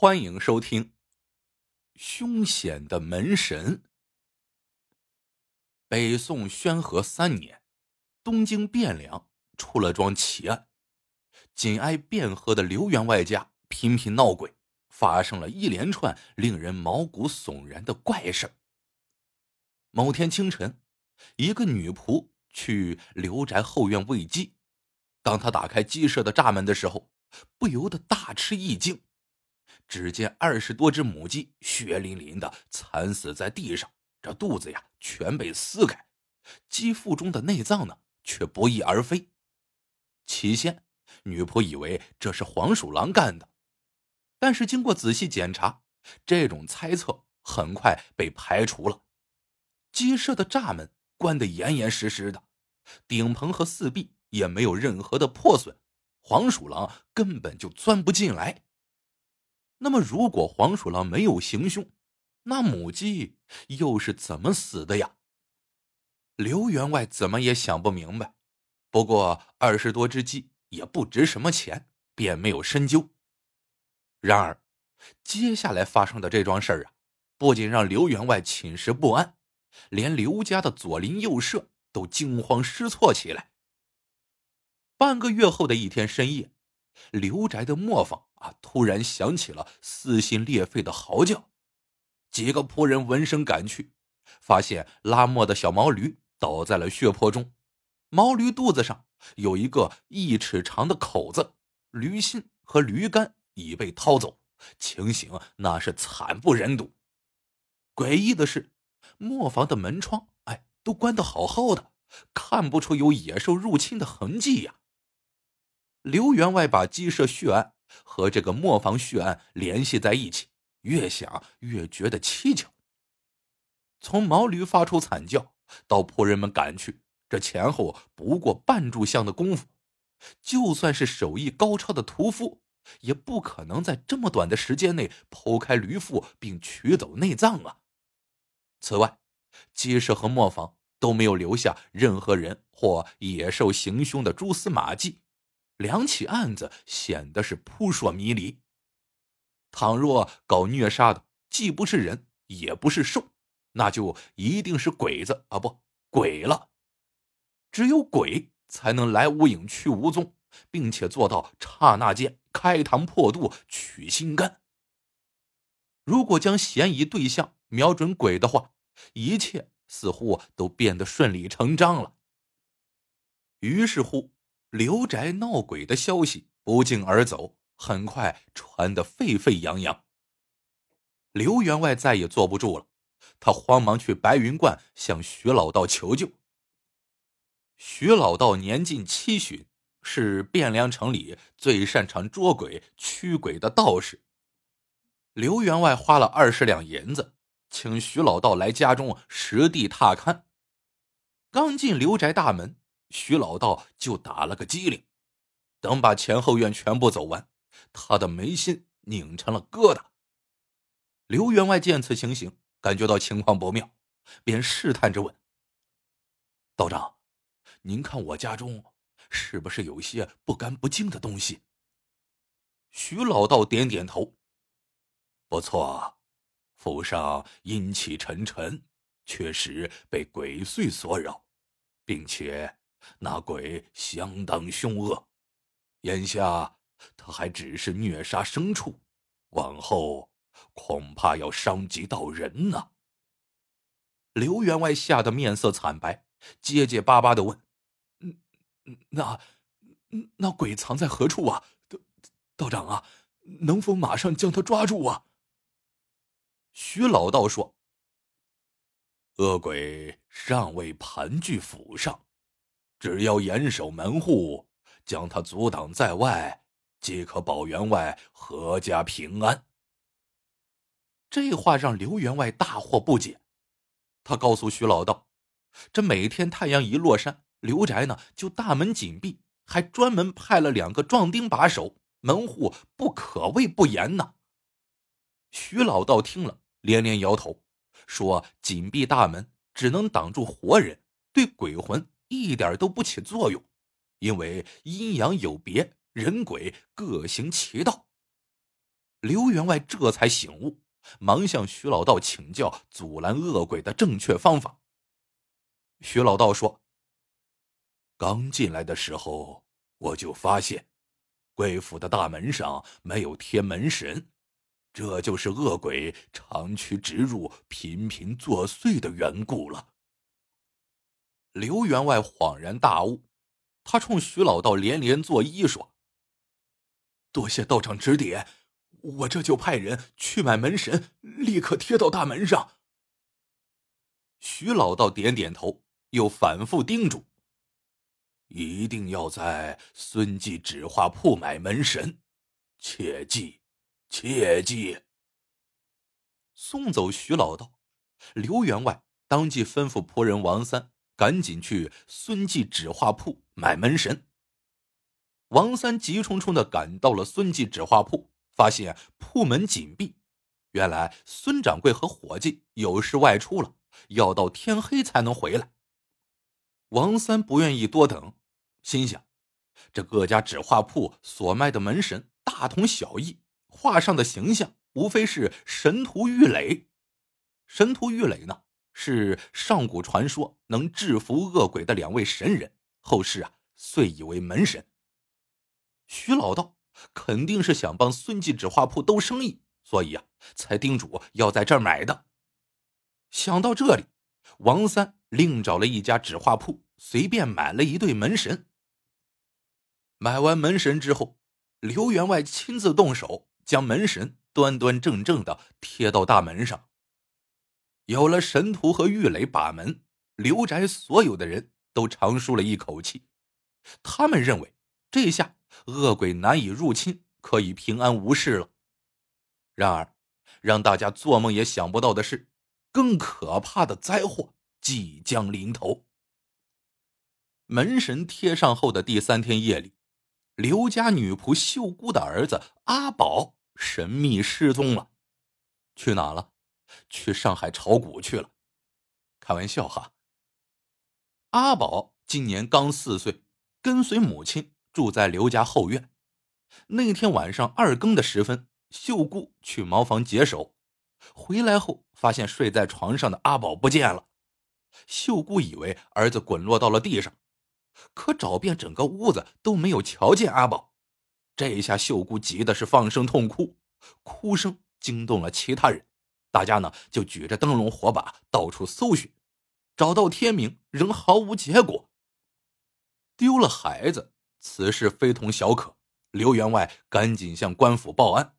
欢迎收听《凶险的门神》。北宋宣和三年，东京汴梁出了桩奇案，紧挨汴河的刘员外家频频闹鬼，发生了一连串令人毛骨悚然的怪事某天清晨，一个女仆去刘宅后院喂鸡，当她打开鸡舍的栅门的时候，不由得大吃一惊。只见二十多只母鸡血淋淋的惨死在地上，这肚子呀全被撕开，鸡腹中的内脏呢却不翼而飞。起先，女仆以为这是黄鼠狼干的，但是经过仔细检查，这种猜测很快被排除了。鸡舍的栅门关得严严实实的，顶棚和四壁也没有任何的破损，黄鼠狼根本就钻不进来。那么，如果黄鼠狼没有行凶，那母鸡又是怎么死的呀？刘员外怎么也想不明白。不过，二十多只鸡也不值什么钱，便没有深究。然而，接下来发生的这桩事儿啊，不仅让刘员外寝食不安，连刘家的左邻右舍都惊慌失措起来。半个月后的一天深夜。刘宅的磨坊啊，突然响起了撕心裂肺的嚎叫。几个仆人闻声赶去，发现拉磨的小毛驴倒在了血泊中，毛驴肚子上有一个一尺长的口子，驴心和驴肝已被掏走，情形那是惨不忍睹。诡异的是，磨坊的门窗哎都关得好好的，看不出有野兽入侵的痕迹呀。刘员外把鸡舍血案和这个磨坊血案联系在一起，越想越觉得蹊跷。从毛驴发出惨叫到仆人们赶去，这前后不过半炷香的功夫。就算是手艺高超的屠夫，也不可能在这么短的时间内剖开驴腹并取走内脏啊！此外，鸡舍和磨坊都没有留下任何人或野兽行凶的蛛丝马迹。两起案子显得是扑朔迷离。倘若搞虐杀的既不是人也不是兽，那就一定是鬼子啊！不，鬼了。只有鬼才能来无影去无踪，并且做到刹那间开膛破肚取心肝。如果将嫌疑对象瞄准鬼的话，一切似乎都变得顺理成章了。于是乎。刘宅闹鬼的消息不胫而走，很快传得沸沸扬扬。刘员外再也坐不住了，他慌忙去白云观向徐老道求救。徐老道年近七旬，是汴梁城里最擅长捉鬼驱鬼的道士。刘员外花了二十两银子，请徐老道来家中实地踏勘。刚进刘宅大门。徐老道就打了个激灵，等把前后院全部走完，他的眉心拧成了疙瘩。刘员外见此情形，感觉到情况不妙，便试探着问：“道长，您看我家中是不是有些不干不净的东西？”徐老道点点头：“不错，府上阴气沉沉，确实被鬼祟所扰，并且……”那鬼相当凶恶，眼下他还只是虐杀牲畜，往后恐怕要伤及到人呢。刘员外吓得面色惨白，结结巴巴的问：“，那那鬼藏在何处啊？道道长啊，能否马上将他抓住啊？”徐老道说：“恶鬼尚未盘踞府上。”只要严守门户，将他阻挡在外，即可保员外阖家平安。这话让刘员外大惑不解。他告诉徐老道：“这每天太阳一落山，刘宅呢就大门紧闭，还专门派了两个壮丁把守门户，不可谓不严呢。”徐老道听了，连连摇头，说：“紧闭大门只能挡住活人，对鬼魂。”一点都不起作用，因为阴阳有别，人鬼各行其道。刘员外这才醒悟，忙向徐老道请教阻拦恶鬼的正确方法。徐老道说：“刚进来的时候，我就发现贵府的大门上没有贴门神，这就是恶鬼长驱直入、频频作祟的缘故了。”刘员外恍然大悟，他冲徐老道连连作揖说：“多谢道长指点，我这就派人去买门神，立刻贴到大门上。”徐老道点点头，又反复叮嘱：“一定要在孙记纸画铺买门神，切记，切记。”送走徐老道，刘员外当即吩咐仆人王三。赶紧去孙记纸画铺买门神。王三急冲冲的赶到了孙记纸画铺，发现铺门紧闭。原来孙掌柜和伙计有事外出了，要到天黑才能回来。王三不愿意多等，心想：这各家纸画铺所卖的门神大同小异，画上的形象无非是神荼玉垒。神荼玉垒呢？是上古传说能制服恶鬼的两位神人，后世啊遂以为门神。徐老道肯定是想帮孙记纸画铺兜生意，所以啊才叮嘱要在这儿买的。想到这里，王三另找了一家纸画铺，随便买了一对门神。买完门神之后，刘员外亲自动手，将门神端端正正的贴到大门上。有了神荼和玉垒把门，刘宅所有的人都长舒了一口气。他们认为这下恶鬼难以入侵，可以平安无事了。然而，让大家做梦也想不到的是，更可怕的灾祸即将临头。门神贴上后的第三天夜里，刘家女仆秀姑的儿子阿宝神秘失踪了，去哪了？去上海炒股去了，开玩笑哈。阿宝今年刚四岁，跟随母亲住在刘家后院。那天晚上二更的时分，秀姑去茅房解手，回来后发现睡在床上的阿宝不见了。秀姑以为儿子滚落到了地上，可找遍整个屋子都没有瞧见阿宝。这一下，秀姑急的是放声痛哭，哭声惊动了其他人。大家呢就举着灯笼火把到处搜寻，找到天明仍毫无结果。丢了孩子，此事非同小可。刘员外赶紧向官府报案。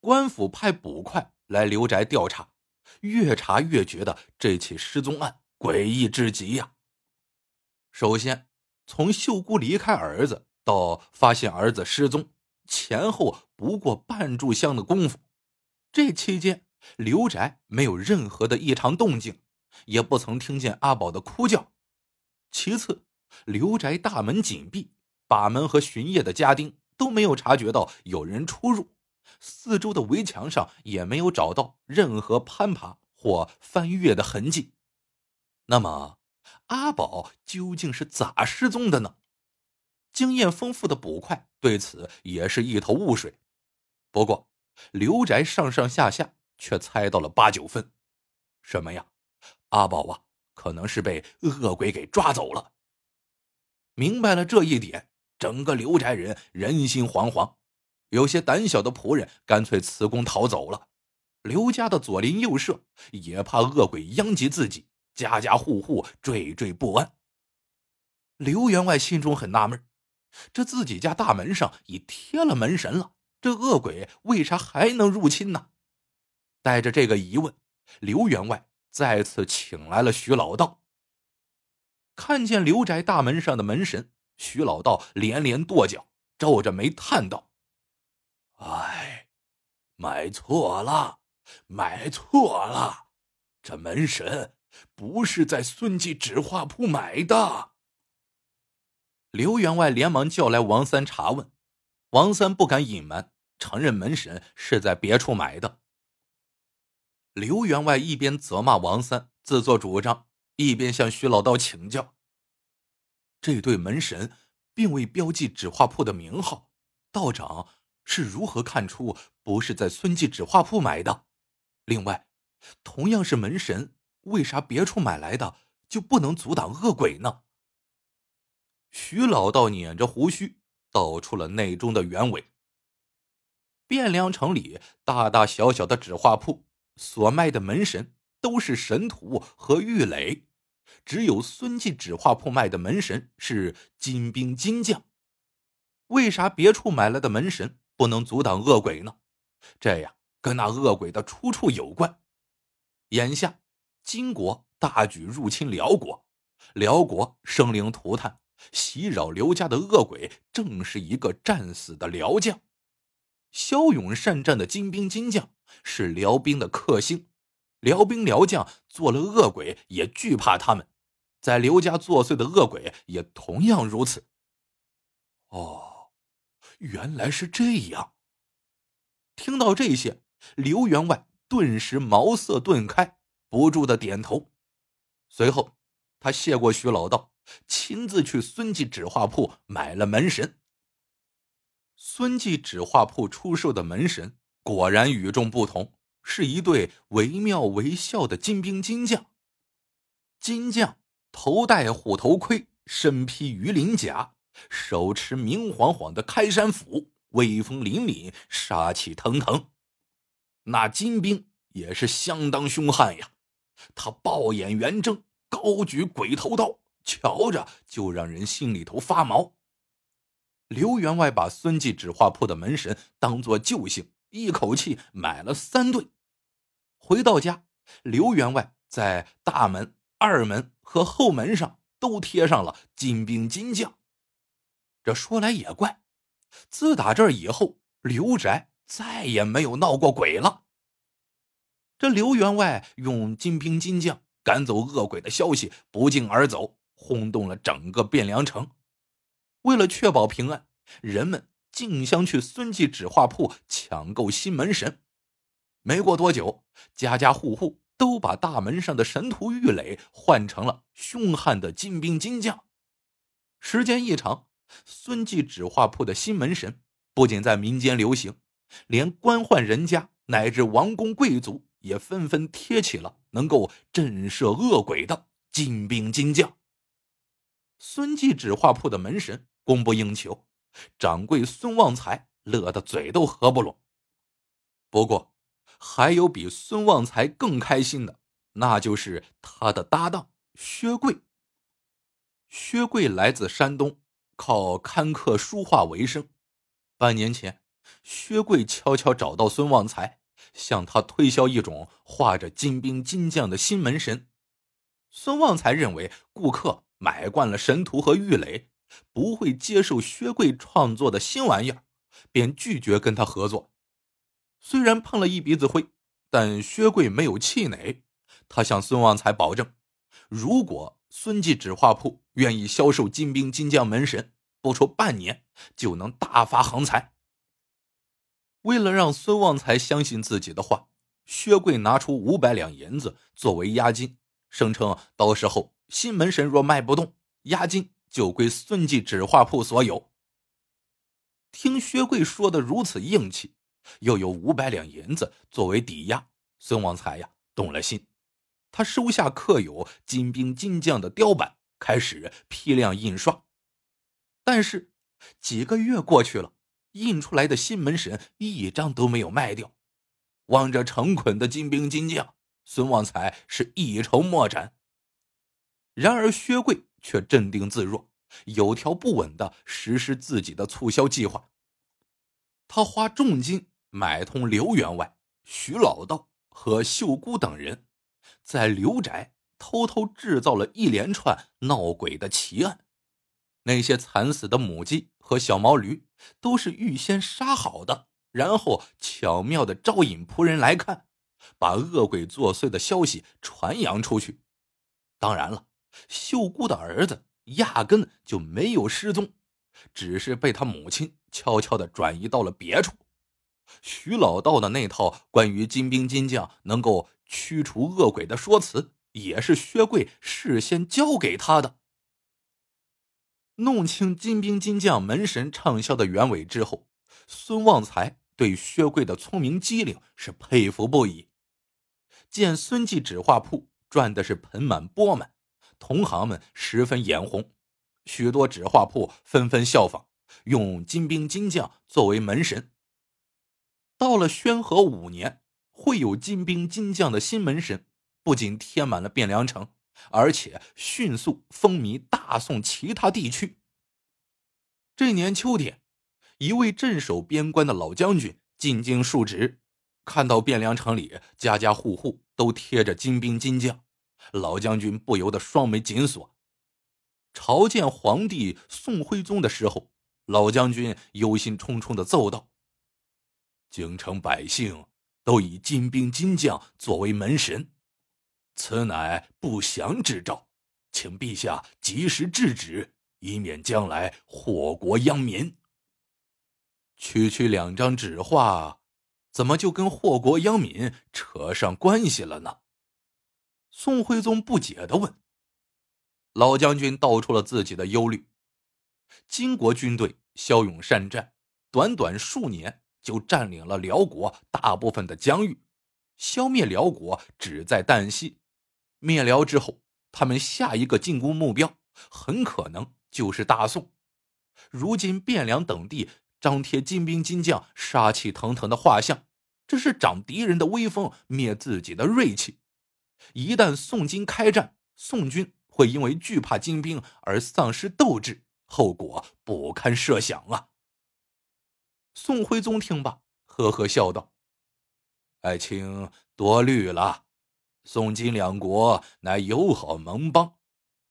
官府派捕快来刘宅调查，越查越觉得这起失踪案诡异至极呀。首先，从秀姑离开儿子到发现儿子失踪，前后不过半炷香的功夫。这期间，刘宅没有任何的异常动静，也不曾听见阿宝的哭叫。其次，刘宅大门紧闭，把门和巡夜的家丁都没有察觉到有人出入，四周的围墙上也没有找到任何攀爬或翻越的痕迹。那么，阿宝究竟是咋失踪的呢？经验丰富的捕快对此也是一头雾水。不过，刘宅上上下下却猜到了八九分，什么呀？阿宝啊，可能是被恶鬼给抓走了。明白了这一点，整个刘宅人人心惶惶，有些胆小的仆人干脆辞工逃走了。刘家的左邻右舍也怕恶鬼殃及自己，家家户户惴惴不安。刘员外心中很纳闷，这自己家大门上已贴了门神了。这恶鬼为啥还能入侵呢？带着这个疑问，刘员外再次请来了徐老道。看见刘宅大门上的门神，徐老道连连跺脚，皱着眉叹道：“哎，买错了，买错了！这门神不是在孙记纸画铺买的。”刘员外连忙叫来王三查问，王三不敢隐瞒。承认门神是在别处买的。刘员外一边责骂王三自作主张，一边向徐老道请教：“这对门神并未标记纸画铺的名号，道长是如何看出不是在孙记纸画铺买的？另外，同样是门神，为啥别处买来的就不能阻挡恶鬼呢？徐老道捻着胡须，道出了内中的原委。汴梁城里大大小小的纸画铺所卖的门神都是神图和玉垒，只有孙记纸画铺卖的门神是金兵金将。为啥别处买来的门神不能阻挡恶鬼呢？这样跟那恶鬼的出处有关。眼下金国大举入侵辽国，辽国生灵涂炭，袭扰刘家的恶鬼正是一个战死的辽将。骁勇善战的金兵金将是辽兵的克星，辽兵辽将做了恶鬼也惧怕他们，在刘家作祟的恶鬼也同样如此。哦，原来是这样。听到这些，刘员外顿时茅塞顿开，不住的点头。随后，他谢过徐老道，亲自去孙记纸画铺买了门神。孙记纸画铺出售的门神果然与众不同，是一对惟妙惟肖的金兵金将。金将头戴虎头盔，身披鱼鳞甲，手持明晃晃的开山斧，威风凛凛，杀气腾腾。那金兵也是相当凶悍呀，他暴眼圆睁，高举鬼头刀，瞧着就让人心里头发毛。刘员外把孙记纸画铺的门神当做救星，一口气买了三对。回到家，刘员外在大门、二门和后门上都贴上了金兵金将。这说来也怪，自打这以后，刘宅再也没有闹过鬼了。这刘员外用金兵金将赶走恶鬼的消息不胫而走，轰动了整个汴梁城。为了确保平安，人们竞相去孙记纸画铺抢购新门神。没过多久，家家户户都把大门上的神图玉垒换成了凶悍的金兵金将。时间一长，孙记纸画铺的新门神不仅在民间流行，连官宦人家乃至王公贵族也纷纷贴起了能够震慑恶鬼的金兵金将。孙记纸画铺的门神。供不应求，掌柜孙旺财乐得嘴都合不拢。不过，还有比孙旺财更开心的，那就是他的搭档薛贵。薛贵来自山东，靠刊刻书画为生。半年前，薛贵悄悄找到孙旺财，向他推销一种画着金兵金将的新门神。孙旺财认为顾客买惯了神图和玉垒。不会接受薛贵创作的新玩意儿，便拒绝跟他合作。虽然碰了一鼻子灰，但薛贵没有气馁。他向孙旺财保证，如果孙记纸画铺愿意销售金兵金将门神，不出半年就能大发横财。为了让孙旺财相信自己的话，薛贵拿出五百两银子作为押金，声称到时候新门神若卖不动，押金。就归孙记纸画铺所有。听薛贵说的如此硬气，又有五百两银子作为抵押，孙旺财呀动了心。他收下刻有金兵金将的雕版，开始批量印刷。但是几个月过去了，印出来的新门神一张都没有卖掉。望着成捆的金兵金将，孙旺财是一筹莫展。然而薛贵。却镇定自若，有条不紊的实施自己的促销计划。他花重金买通刘员外、徐老道和秀姑等人，在刘宅偷偷制造了一连串闹鬼的奇案。那些惨死的母鸡和小毛驴都是预先杀好的，然后巧妙的招引仆人来看，把恶鬼作祟的消息传扬出去。当然了。秀姑的儿子压根就没有失踪，只是被他母亲悄悄的转移到了别处。徐老道的那套关于金兵金将能够驱除恶鬼的说辞，也是薛贵事先教给他的。弄清金兵金将门神畅销的原委之后，孙旺财对薛贵的聪明机灵是佩服不已。见孙记纸画铺赚的是盆满钵满，同行们十分眼红，许多纸画铺纷纷效仿，用金兵金将作为门神。到了宣和五年，会有金兵金将的新门神不仅贴满了汴梁城，而且迅速风靡大宋其他地区。这年秋天，一位镇守边关的老将军进京述职。看到汴梁城里家家户户都贴着金兵金将，老将军不由得双眉紧锁。朝见皇帝宋徽宗的时候，老将军忧心忡忡的奏道：“京城百姓都以金兵金将作为门神，此乃不祥之兆，请陛下及时制止，以免将来祸国殃民。”区区两张纸画。怎么就跟祸国殃民扯上关系了呢？宋徽宗不解的问。老将军道出了自己的忧虑：金国军队骁勇善战，短短数年就占领了辽国大部分的疆域，消灭辽国只在旦夕。灭辽之后，他们下一个进攻目标很可能就是大宋。如今汴梁等地。张贴金兵金将杀气腾腾的画像，这是长敌人的威风，灭自己的锐气。一旦宋金开战，宋军会因为惧怕金兵而丧失斗志，后果不堪设想啊！宋徽宗听罢，呵呵笑道：“爱卿多虑了，宋金两国乃友好盟邦，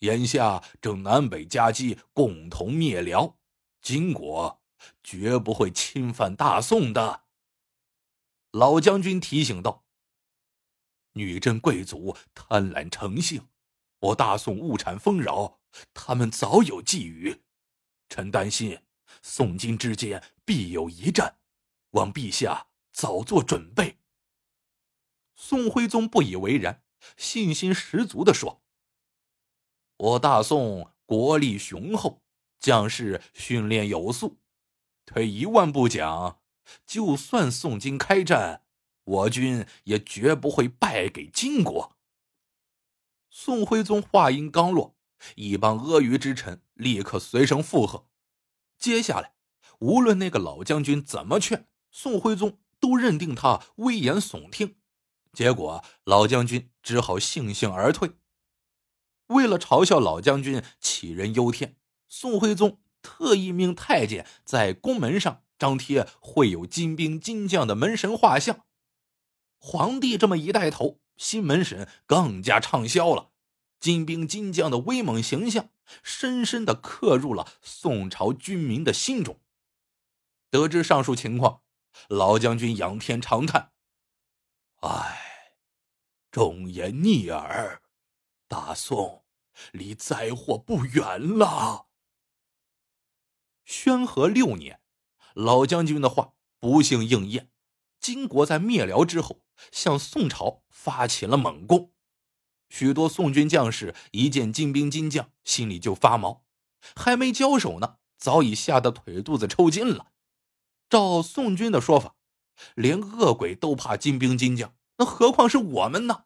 眼下正南北夹击，共同灭辽，金国。”绝不会侵犯大宋的。老将军提醒道：“女真贵族贪婪成性，我大宋物产丰饶，他们早有觊觎。臣担心宋金之间必有一战，望陛下早做准备。”宋徽宗不以为然，信心十足的说：“我大宋国力雄厚，将士训练有素。”退一万步讲，就算宋金开战，我军也绝不会败给金国。宋徽宗话音刚落，一帮阿谀之臣立刻随声附和。接下来，无论那个老将军怎么劝，宋徽宗都认定他危言耸听。结果，老将军只好悻悻而退。为了嘲笑老将军杞人忧天，宋徽宗。特意命太监在宫门上张贴会有金兵金将的门神画像。皇帝这么一带头，新门神更加畅销了。金兵金将的威猛形象深深的刻入了宋朝军民的心中。得知上述情况，老将军仰天长叹：“唉，忠言逆耳，大宋离灾祸不远了。”宣和六年，老将军的话不幸应验。金国在灭辽之后，向宋朝发起了猛攻。许多宋军将士一见金兵金将，心里就发毛，还没交手呢，早已吓得腿肚子抽筋了。照宋军的说法，连恶鬼都怕金兵金将，那何况是我们呢？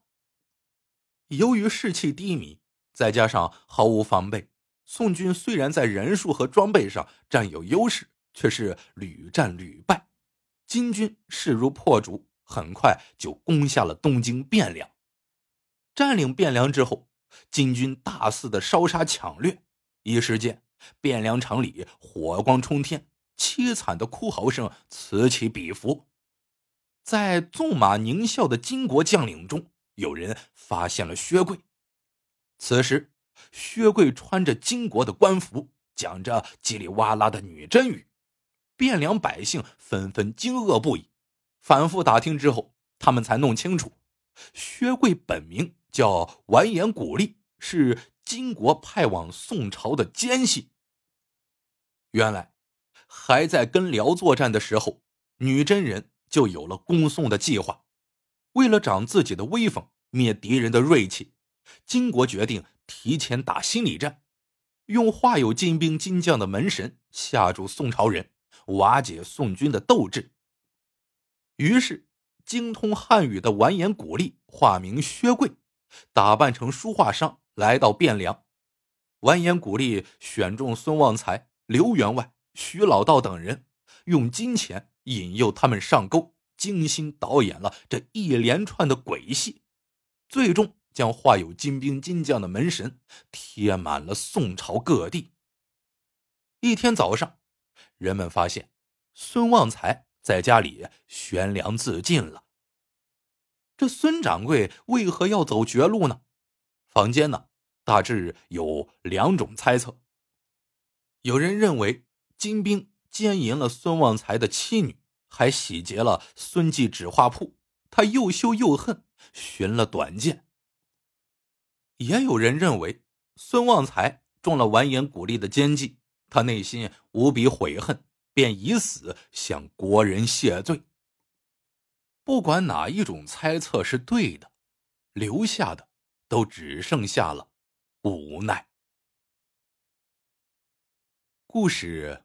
由于士气低迷，再加上毫无防备。宋军虽然在人数和装备上占有优势，却是屡战屡败。金军势如破竹，很快就攻下了东京汴梁。占领汴梁之后，金军大肆的烧杀抢掠，一时间汴梁城里火光冲天，凄惨的哭嚎声此起彼伏。在纵马狞笑的金国将领中，有人发现了薛贵。此时。薛贵穿着金国的官服，讲着叽里哇啦的女真语，汴梁百姓纷纷惊愕不已。反复打听之后，他们才弄清楚，薛贵本名叫完颜古立，是金国派往宋朝的奸细。原来，还在跟辽作战的时候，女真人就有了攻宋的计划。为了长自己的威风，灭敌人的锐气，金国决定。提前打心理战，用画有金兵金将的门神吓住宋朝人，瓦解宋军的斗志。于是，精通汉语的完颜古立（化名薛贵）打扮成书画商来到汴梁。完颜古立选中孙旺财、刘员外、徐老道等人，用金钱引诱他们上钩，精心导演了这一连串的鬼戏，最终将画有金兵金将的门神贴满了宋朝各地。一天早上，人们发现孙旺财在家里悬梁自尽了。这孙掌柜为何要走绝路呢？坊间呢？大致有两种猜测。有人认为金兵奸淫了孙旺财的妻女，还洗劫了孙记纸画铺，他又羞又恨，寻了短见。也有人认为孙旺财中了完颜古丽的奸计，他内心无比悔恨，便以死向国人谢罪。不管哪一种猜测是对的，留下的都只剩下了。无奈，故事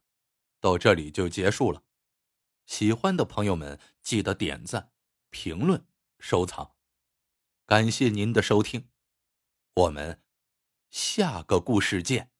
到这里就结束了。喜欢的朋友们记得点赞、评论、收藏，感谢您的收听，我们下个故事见。